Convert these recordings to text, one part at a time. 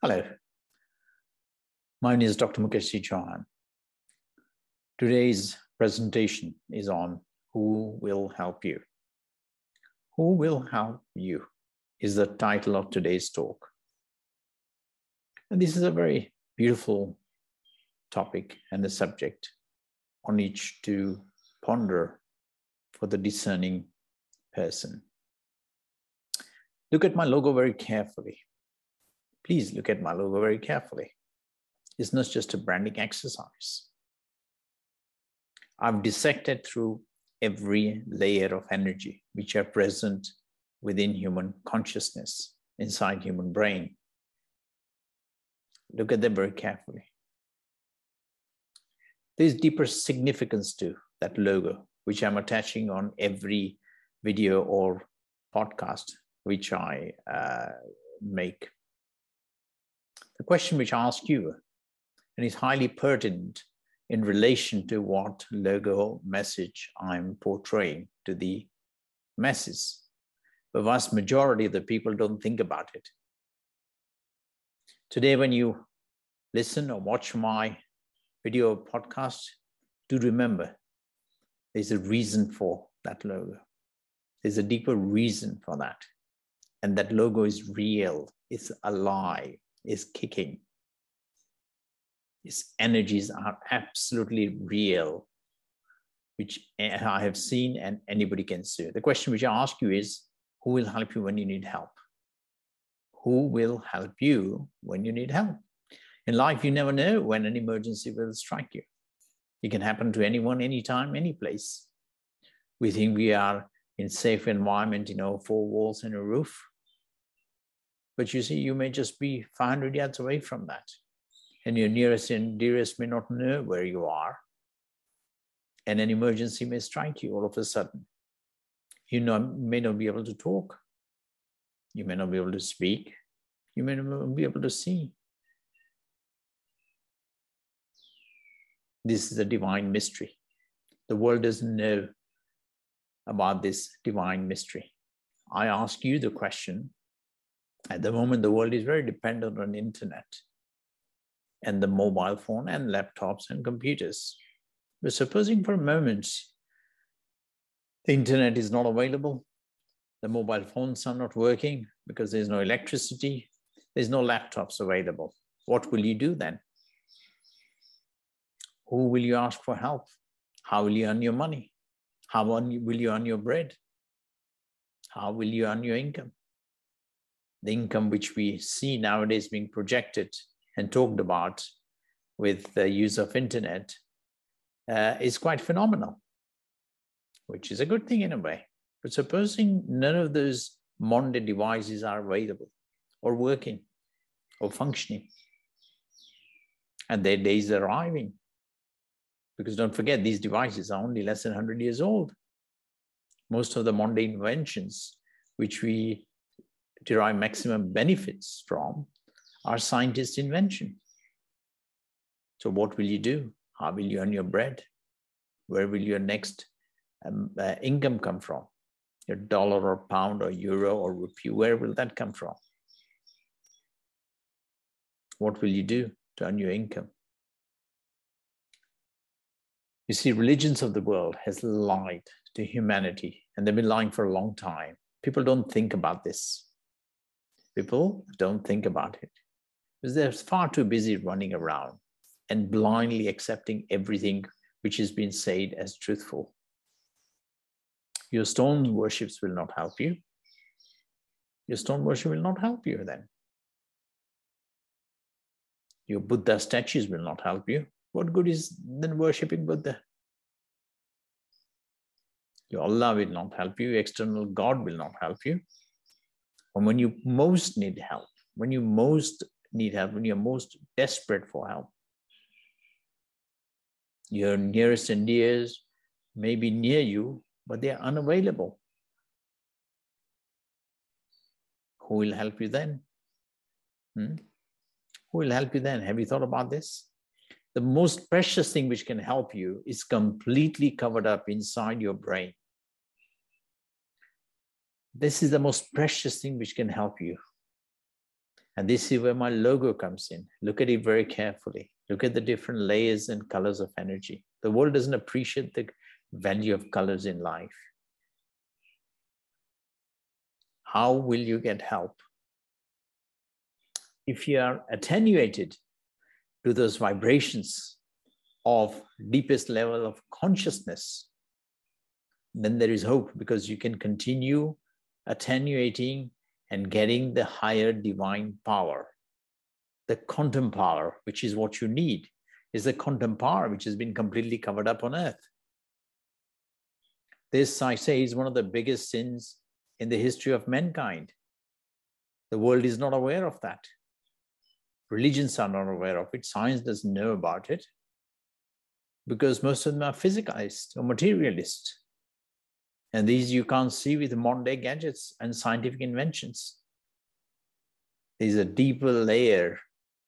Hello, my name is Dr. Mukesh Chauhan. Today's presentation is on Who Will Help You? Who Will Help You is the title of today's talk. And this is a very beautiful topic and a subject on which to ponder for the discerning person. Look at my logo very carefully please look at my logo very carefully. It's not just a branding exercise. I've dissected through every layer of energy which are present within human consciousness, inside human brain. Look at them very carefully. There's deeper significance to that logo, which I'm attaching on every video or podcast which I uh, make. The question which I ask you, and is highly pertinent in relation to what logo message I'm portraying to the masses. The vast majority of the people don't think about it. Today, when you listen or watch my video podcast, do remember there's a reason for that logo. There's a deeper reason for that. And that logo is real, it's alive, is kicking. His energies are absolutely real, which I have seen and anybody can see. The question which I ask you is who will help you when you need help? Who will help you when you need help? In life, you never know when an emergency will strike you. It can happen to anyone, anytime, any place. We think we are in safe environment, you know, four walls and a roof. But you see, you may just be 500 yards away from that. And your nearest and dearest may not know where you are. And an emergency may strike you all of a sudden. You know, may not be able to talk. You may not be able to speak. You may not be able to see. This is a divine mystery. The world doesn't know about this divine mystery. I ask you the question at the moment, the world is very dependent on internet and the mobile phone and laptops and computers. But supposing for a moment the internet is not available, the mobile phones are not working because there's no electricity, there's no laptops available. What will you do then? Who will you ask for help? How will you earn your money? How will you earn your bread? How will you earn your income? The income which we see nowadays being projected and talked about with the use of internet uh, is quite phenomenal, which is a good thing in a way. But supposing none of those modern devices are available or working or functioning, and their days are arriving, because don't forget, these devices are only less than 100 years old. Most of the modern inventions which we derive maximum benefits from are scientists' invention. So, what will you do? How will you earn your bread? Where will your next um, uh, income come from? Your dollar or pound or euro or rupee, where will that come from? What will you do to earn your income? You see, religions of the world has lied to humanity, and they've been lying for a long time. People don't think about this. People don't think about it because they're far too busy running around and blindly accepting everything which has been said as truthful. Your stone worships will not help you. Your stone worship will not help you then. Your Buddha statues will not help you. What good is then worshipping Buddha? Your Allah will not help you. External God will not help you. And when you most need help, when you most need help, when you're most desperate for help, your nearest and dearest may be near you, but they are unavailable. Who will help you then? Hmm? Who will help you then? Have you thought about this? The most precious thing which can help you is completely covered up inside your brain. This is the most precious thing which can help you. And this is where my logo comes in. Look at it very carefully. Look at the different layers and colors of energy. The world doesn't appreciate the value of colors in life. How will you get help? If you are attenuated to those vibrations of deepest level of consciousness, then there is hope because you can continue attenuating and getting the higher divine power. The quantum power, which is what you need, is the quantum power which has been completely covered up on earth. This, I say, is one of the biggest sins in the history of mankind. The world is not aware of that. Religions are not aware of it. Science doesn't know about it because most of them are physicalized or materialist. And these you can't see with modern day gadgets and scientific inventions. There's a deeper layer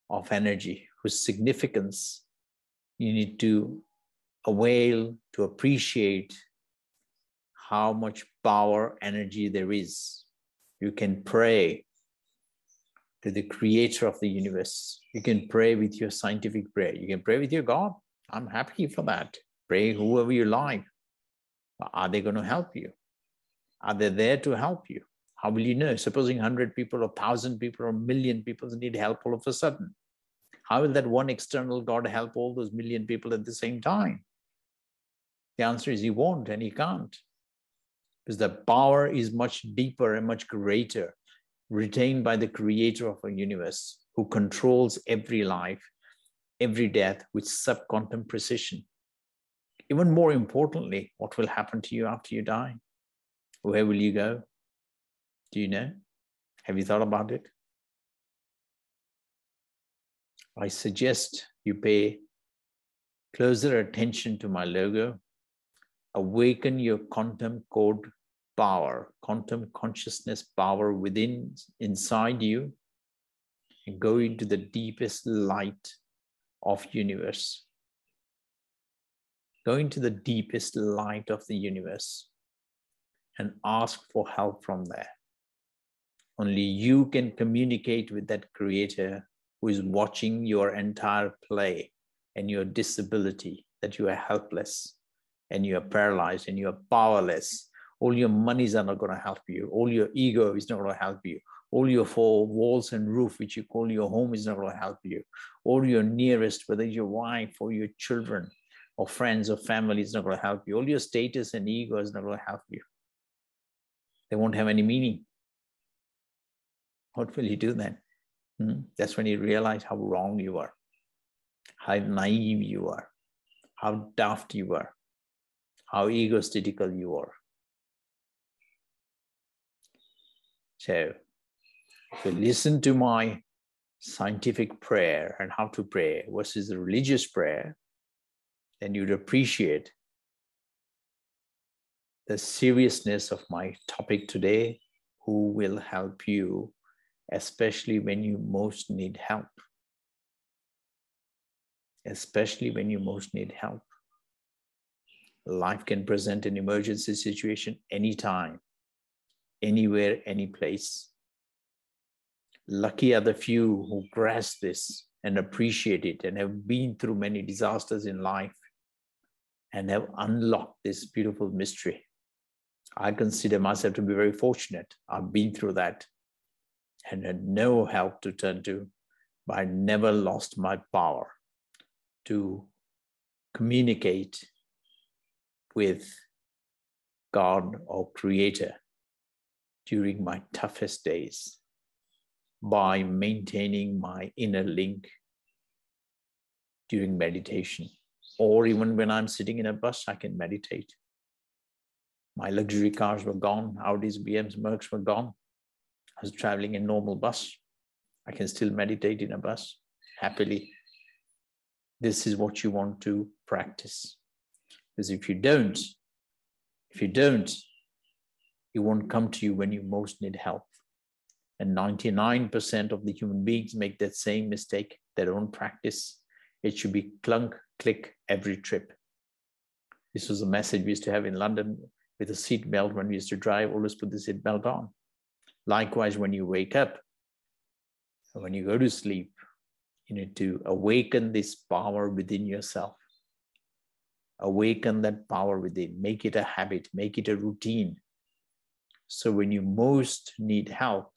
of energy whose significance you need to avail to appreciate how much power, energy there is. You can pray to the creator of the universe. You can pray with your scientific prayer. You can pray with your God. I'm happy for that. Pray whoever you like. Are they going to help you? Are they there to help you? How will you know? Supposing 100 people or 1,000 people or a million people need help all of a sudden. How will that one external God help all those million people at the same time? The answer is he won't and he can't. Because the power is much deeper and much greater, retained by the creator of a universe who controls every life, every death with subquantum precision. Even more importantly, what will happen to you after you die? Where will you go? Do you know? Have you thought about it? I suggest you pay closer attention to my logo. Awaken your quantum code power, quantum consciousness power within, inside you, and go into the deepest light of universe. Go into the deepest light of the universe and ask for help from there. Only you can communicate with that creator who is watching your entire play and your disability, that you are helpless and you are paralyzed and you are powerless. All your monies are not going to help you. All your ego is not going to help you. All your four walls and roof, which you call your home, is not going to help you. All your nearest, whether your wife or your children, or friends or family is not going to help you. All your status and ego is not going to help you. They won't have any meaning. What will you do then? Hmm? That's when you realize how wrong you are, how naive you are, how daft you are, how egotistical you are. So, if you listen to my scientific prayer and how to pray versus the religious prayer, then you'd appreciate the seriousness of my topic today who will help you, especially when you most need help. Especially when you most need help. Life can present an emergency situation anytime, anywhere, any place. Lucky are the few who grasp this and appreciate it and have been through many disasters in life and have unlocked this beautiful mystery. I consider myself to be very fortunate. I've been through that and had no help to turn to, but I never lost my power to communicate with God or Creator during my toughest days by maintaining my inner link during meditation or even when I'm sitting in a bus, I can meditate. My luxury cars were gone, Audis, BMs, Mercs were gone. I was traveling in normal bus. I can still meditate in a bus happily. This is what you want to practice. Because if you don't, if you don't, it won't come to you when you most need help. And 99% of the human beings make that same mistake. They don't practice. It should be clunk, click every trip. This was a message we used to have in London with a seat belt when we used to drive, always put the seat belt on. Likewise, when you wake up, when you go to sleep, you need to awaken this power within yourself. Awaken that power within, make it a habit, make it a routine. So when you most need help,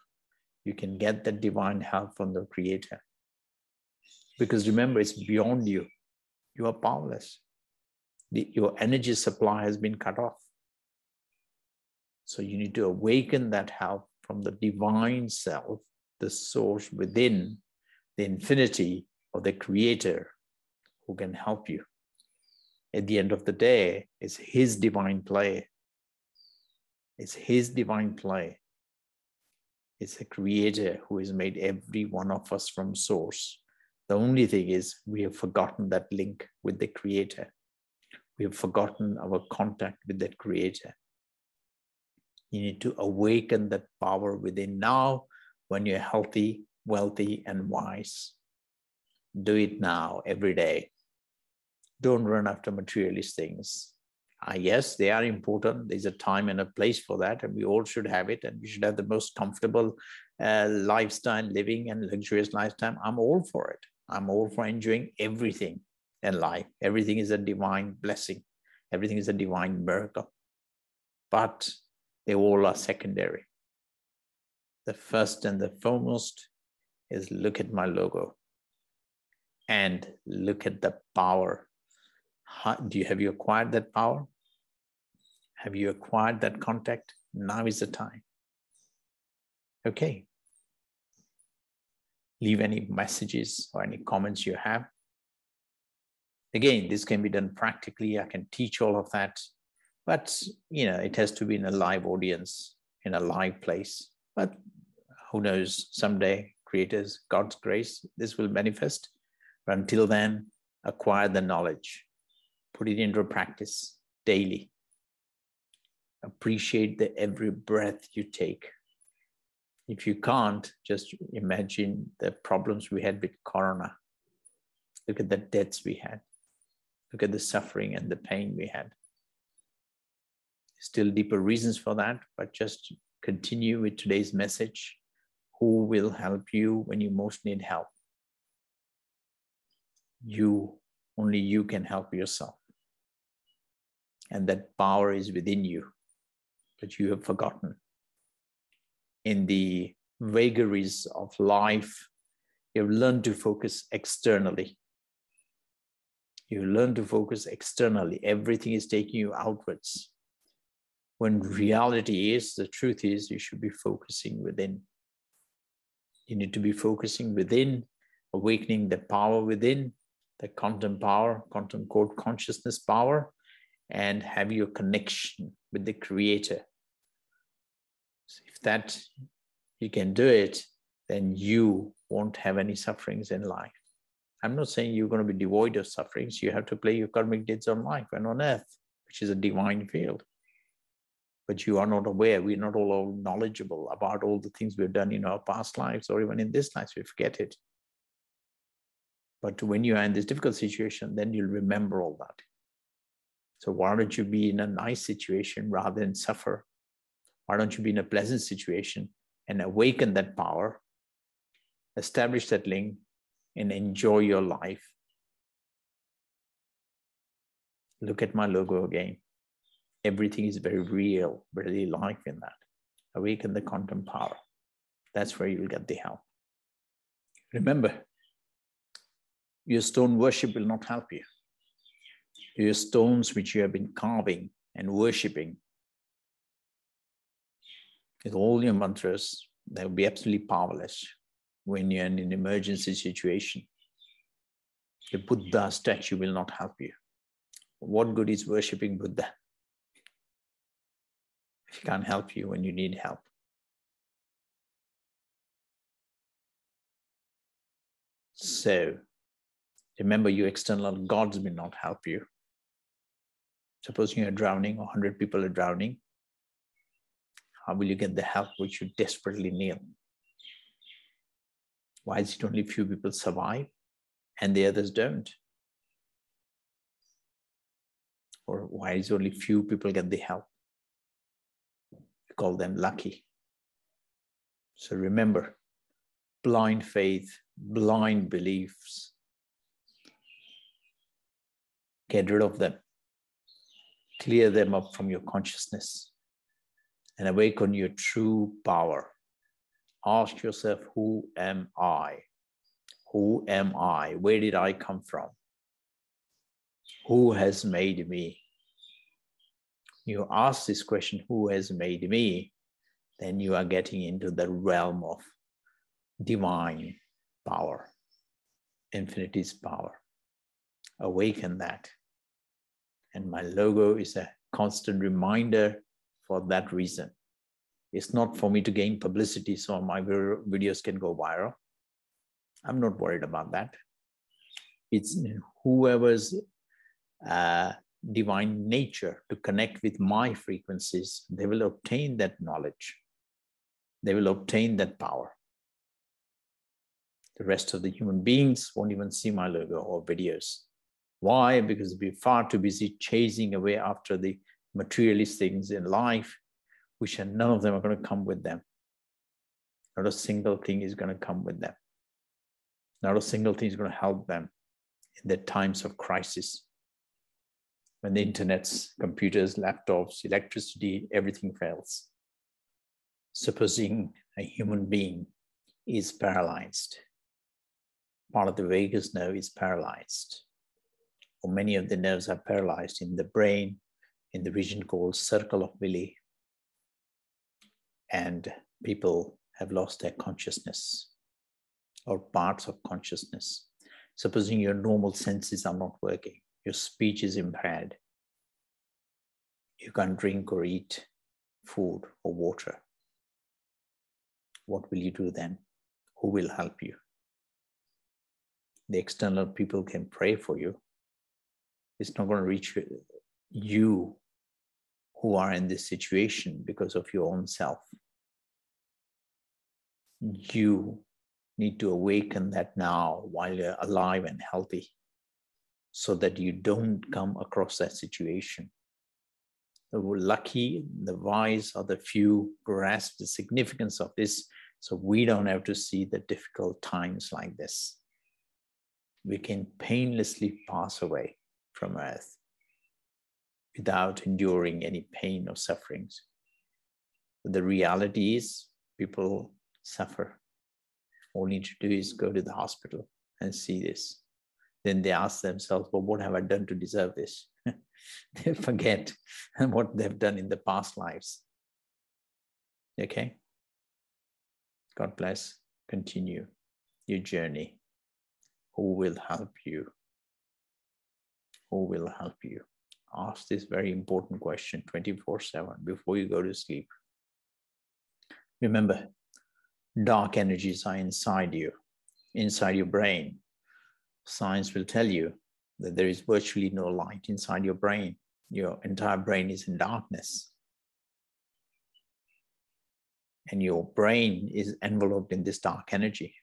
you can get that divine help from the Creator. Because remember, it's beyond you. You are powerless. The, your energy supply has been cut off. So you need to awaken that help from the divine self, the source within the infinity of the creator who can help you. At the end of the day, it's his divine play. It's his divine play. It's a creator who has made every one of us from source. The only thing is, we have forgotten that link with the creator. We have forgotten our contact with that creator. You need to awaken that power within now when you're healthy, wealthy, and wise. Do it now, every day. Don't run after materialist things. Uh, yes, they are important. There's a time and a place for that, and we all should have it. And we should have the most comfortable uh, lifestyle, living and luxurious lifetime. I'm all for it. I'm all for enjoying everything in life. Everything is a divine blessing. Everything is a divine miracle. But they all are secondary. The first and the foremost is look at my logo and look at the power. How, do you have you acquired that power? Have you acquired that contact? Now is the time. Okay. Leave any messages or any comments you have. Again, this can be done practically. I can teach all of that but you know it has to be in a live audience in a live place. But who knows? Someday creators god's grace this will manifest. But until then acquire the knowledge. Put it into practice daily. Appreciate the every breath you take if you can't just imagine the problems we had with corona look at the deaths we had look at the suffering and the pain we had still deeper reasons for that, but just continue with today's message. Who will help you when you most need help? You, only you can help yourself. And that power is within you, but you have forgotten. In the vagaries of life, you learned to focus externally. You learn to focus externally. Everything is taking you outwards when reality is, the truth is, you should be focusing within. You need to be focusing within, awakening the power within, the quantum power, quantum code consciousness power, and have your connection with the creator. That you can do it, then you won't have any sufferings in life. I'm not saying you're going to be devoid of sufferings. You have to play your karmic deeds on life and on earth, which is a divine field but you are not aware. We're not all knowledgeable about all the things we've done in our past lives or even in this life. We forget it. But when you are in this difficult situation, then you'll remember all that. So why don't you be in a nice situation rather than suffer? Why don't you be in a pleasant situation and awaken that power, establish that link, and enjoy your life? Look at my logo again everything is very real, very life in that. Awaken the quantum power. That's where you'll get the help. Remember, your stone worship will not help you. Your stones which you have been carving and worshipping, with all your mantras, they will be absolutely powerless when you're in an emergency situation. The Buddha statue will not help you. What good is worshipping Buddha? if he can't help you when you need help. So remember, your external gods will not help you. Supposing you're drowning or 100 people are drowning, how will you get the help which you desperately need? Why is it only few people survive and the others don't? Or why is only few people get the help? You call them lucky. So remember, blind faith, blind beliefs. Get rid of them. Clear them up from your consciousness and awaken your true power. Ask yourself, who am I? Who am I? Where did I come from? Who has made me? You ask this question, who has made me? Then you are getting into the realm of divine power, infinity's power. Awaken that. And my logo is a constant reminder for that reason. It's not for me to gain publicity so my videos can go viral. I'm not worried about that. It's whoever's uh, divine nature to connect with my frequencies, they will obtain that knowledge. They will obtain that power. The rest of the human beings won't even see my logo or videos. Why? Because we're far too busy chasing away after the materialist things in life, which are, none of them are going to come with them. Not a single thing is going to come with them. Not a single thing is going to help them in the times of crisis. When the internets, computers, laptops, electricity, everything fails. Supposing a human being is paralyzed, part of the vagus nerve is paralyzed, or many of the nerves are paralyzed in the brain, in the region called circle of Willis. And people have lost their consciousness or parts of consciousness. Supposing your normal senses are not working, your speech is impaired, you can't drink or eat food or water. What will you do then? Who will help you? The external people can pray for you. It's not going to reach you who are in this situation because of your own self. You need to awaken that now while you're alive and healthy so that you don't come across that situation. The lucky, the wise are the few grasp the significance of this so we don't have to see the difficult times like this. We can painlessly pass away from earth without enduring any pain or sufferings. But the reality is, people suffer. All you need to do is go to the hospital and see this. Then they ask themselves, well, what have I done to deserve this? they forget what they've done in the past lives. Okay? God bless. Continue your journey. Who will help you? Who will help you? Ask this very important question 24 7 before you go to sleep. Remember, dark energies are inside you, inside your brain. Science will tell you that there is virtually no light inside your brain. Your entire brain is in darkness. And your brain is enveloped in this dark energy.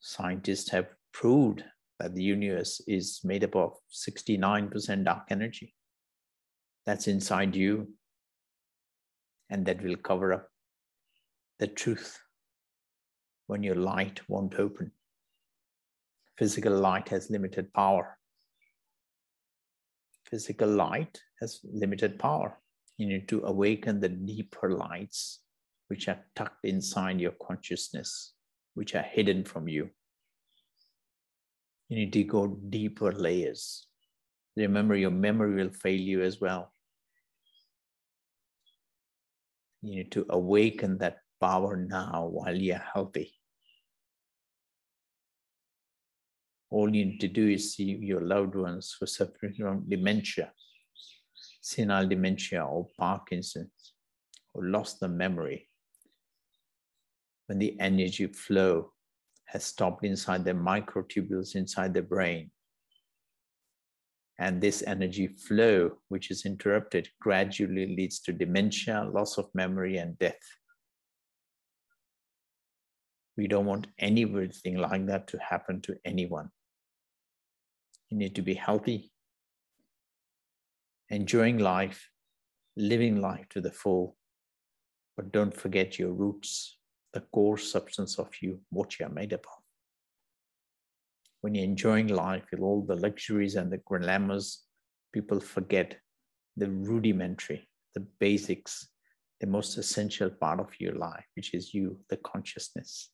Scientists have proved that the universe is made up of 69% dark energy. That's inside you. And that will cover up the truth when your light won't open. Physical light has limited power. Physical light has limited power. You need to awaken the deeper lights which are tucked inside your consciousness, which are hidden from you. You need to go deeper layers. Remember, your memory will fail you as well. You need to awaken that power now while you're healthy. All you need to do is see your loved ones who suffer from dementia, senile dementia, or Parkinson's, or lost the memory. When the energy flow has stopped inside the microtubules inside the brain. And this energy flow, which is interrupted, gradually leads to dementia, loss of memory, and death. We don't want anything like that to happen to anyone. You need to be healthy, enjoying life, living life to the full, but don't forget your roots, the core substance of you, what you are made up of. When you're enjoying life with all the luxuries and the glamours, people forget the rudimentary, the basics, the most essential part of your life, which is you, the consciousness.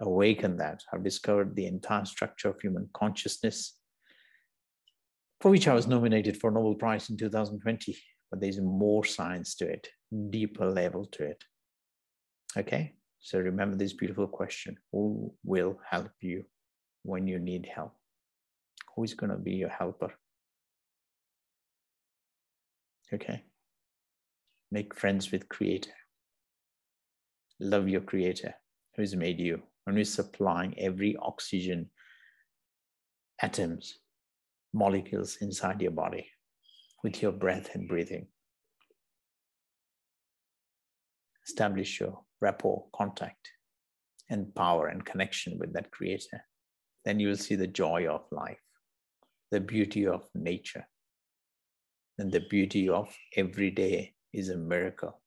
Awaken that. I've discovered the entire structure of human consciousness, for which I was nominated for a Nobel Prize in 2020. But there's more science to it, deeper level to it. Okay, so remember this beautiful question Who will help you when you need help? Who is going to be your helper? Okay, make friends with Creator. Love your Creator who's made you and who's supplying every oxygen atoms, molecules inside your body with your breath and breathing. Establish your rapport, contact, and power and connection with that creator, then you will see the joy of life, the beauty of nature, and the beauty of every day is a miracle.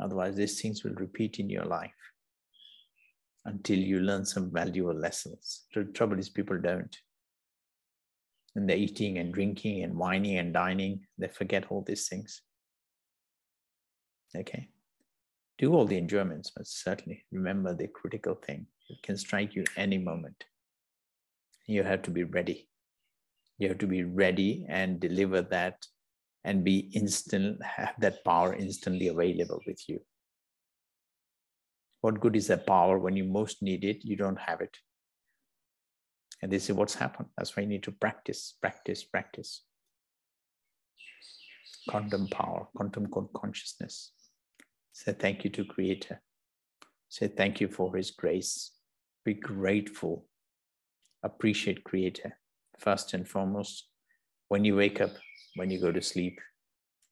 Otherwise, these things will repeat in your life until you learn some valuable lessons. The trouble is, people don't. And they're eating and drinking and wining and dining, they forget all these things. Okay. Do all the enjoyments, but certainly remember the critical thing. It can strike you any moment. You have to be ready. You have to be ready and deliver that and be instant, have that power instantly available with you. What good is that power when you most need it? You don't have it. And this is what's happened. That's why you need to practice, practice, practice. Quantum power, quantum consciousness. Say thank you to Creator. Say thank you for His grace. Be grateful. Appreciate Creator first and foremost. When you wake up, when you go to sleep,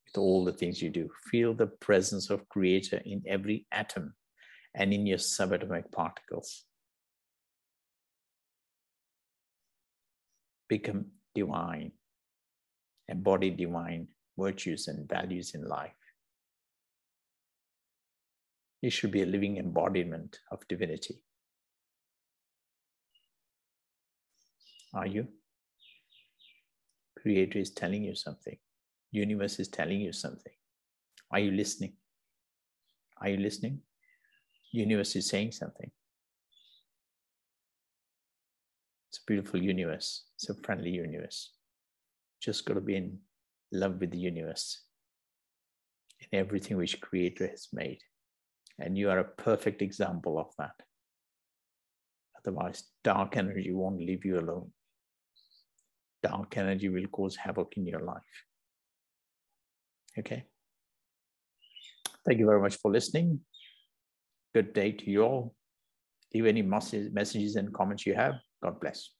with all the things you do, feel the presence of Creator in every atom and in your subatomic particles. Become divine, embody divine virtues and values in life. You should be a living embodiment of divinity. Are you? Creator is telling you something. Universe is telling you something. Are you listening? Are you listening? Universe is saying something. It's a beautiful universe. It's a friendly universe. Just got to be in love with the universe in everything which Creator has made. And you are a perfect example of that. Otherwise, dark energy won't leave you alone. Dark energy will cause havoc in your life. Okay. Thank you very much for listening. Good day to you all. Leave any messages and comments you have. God bless.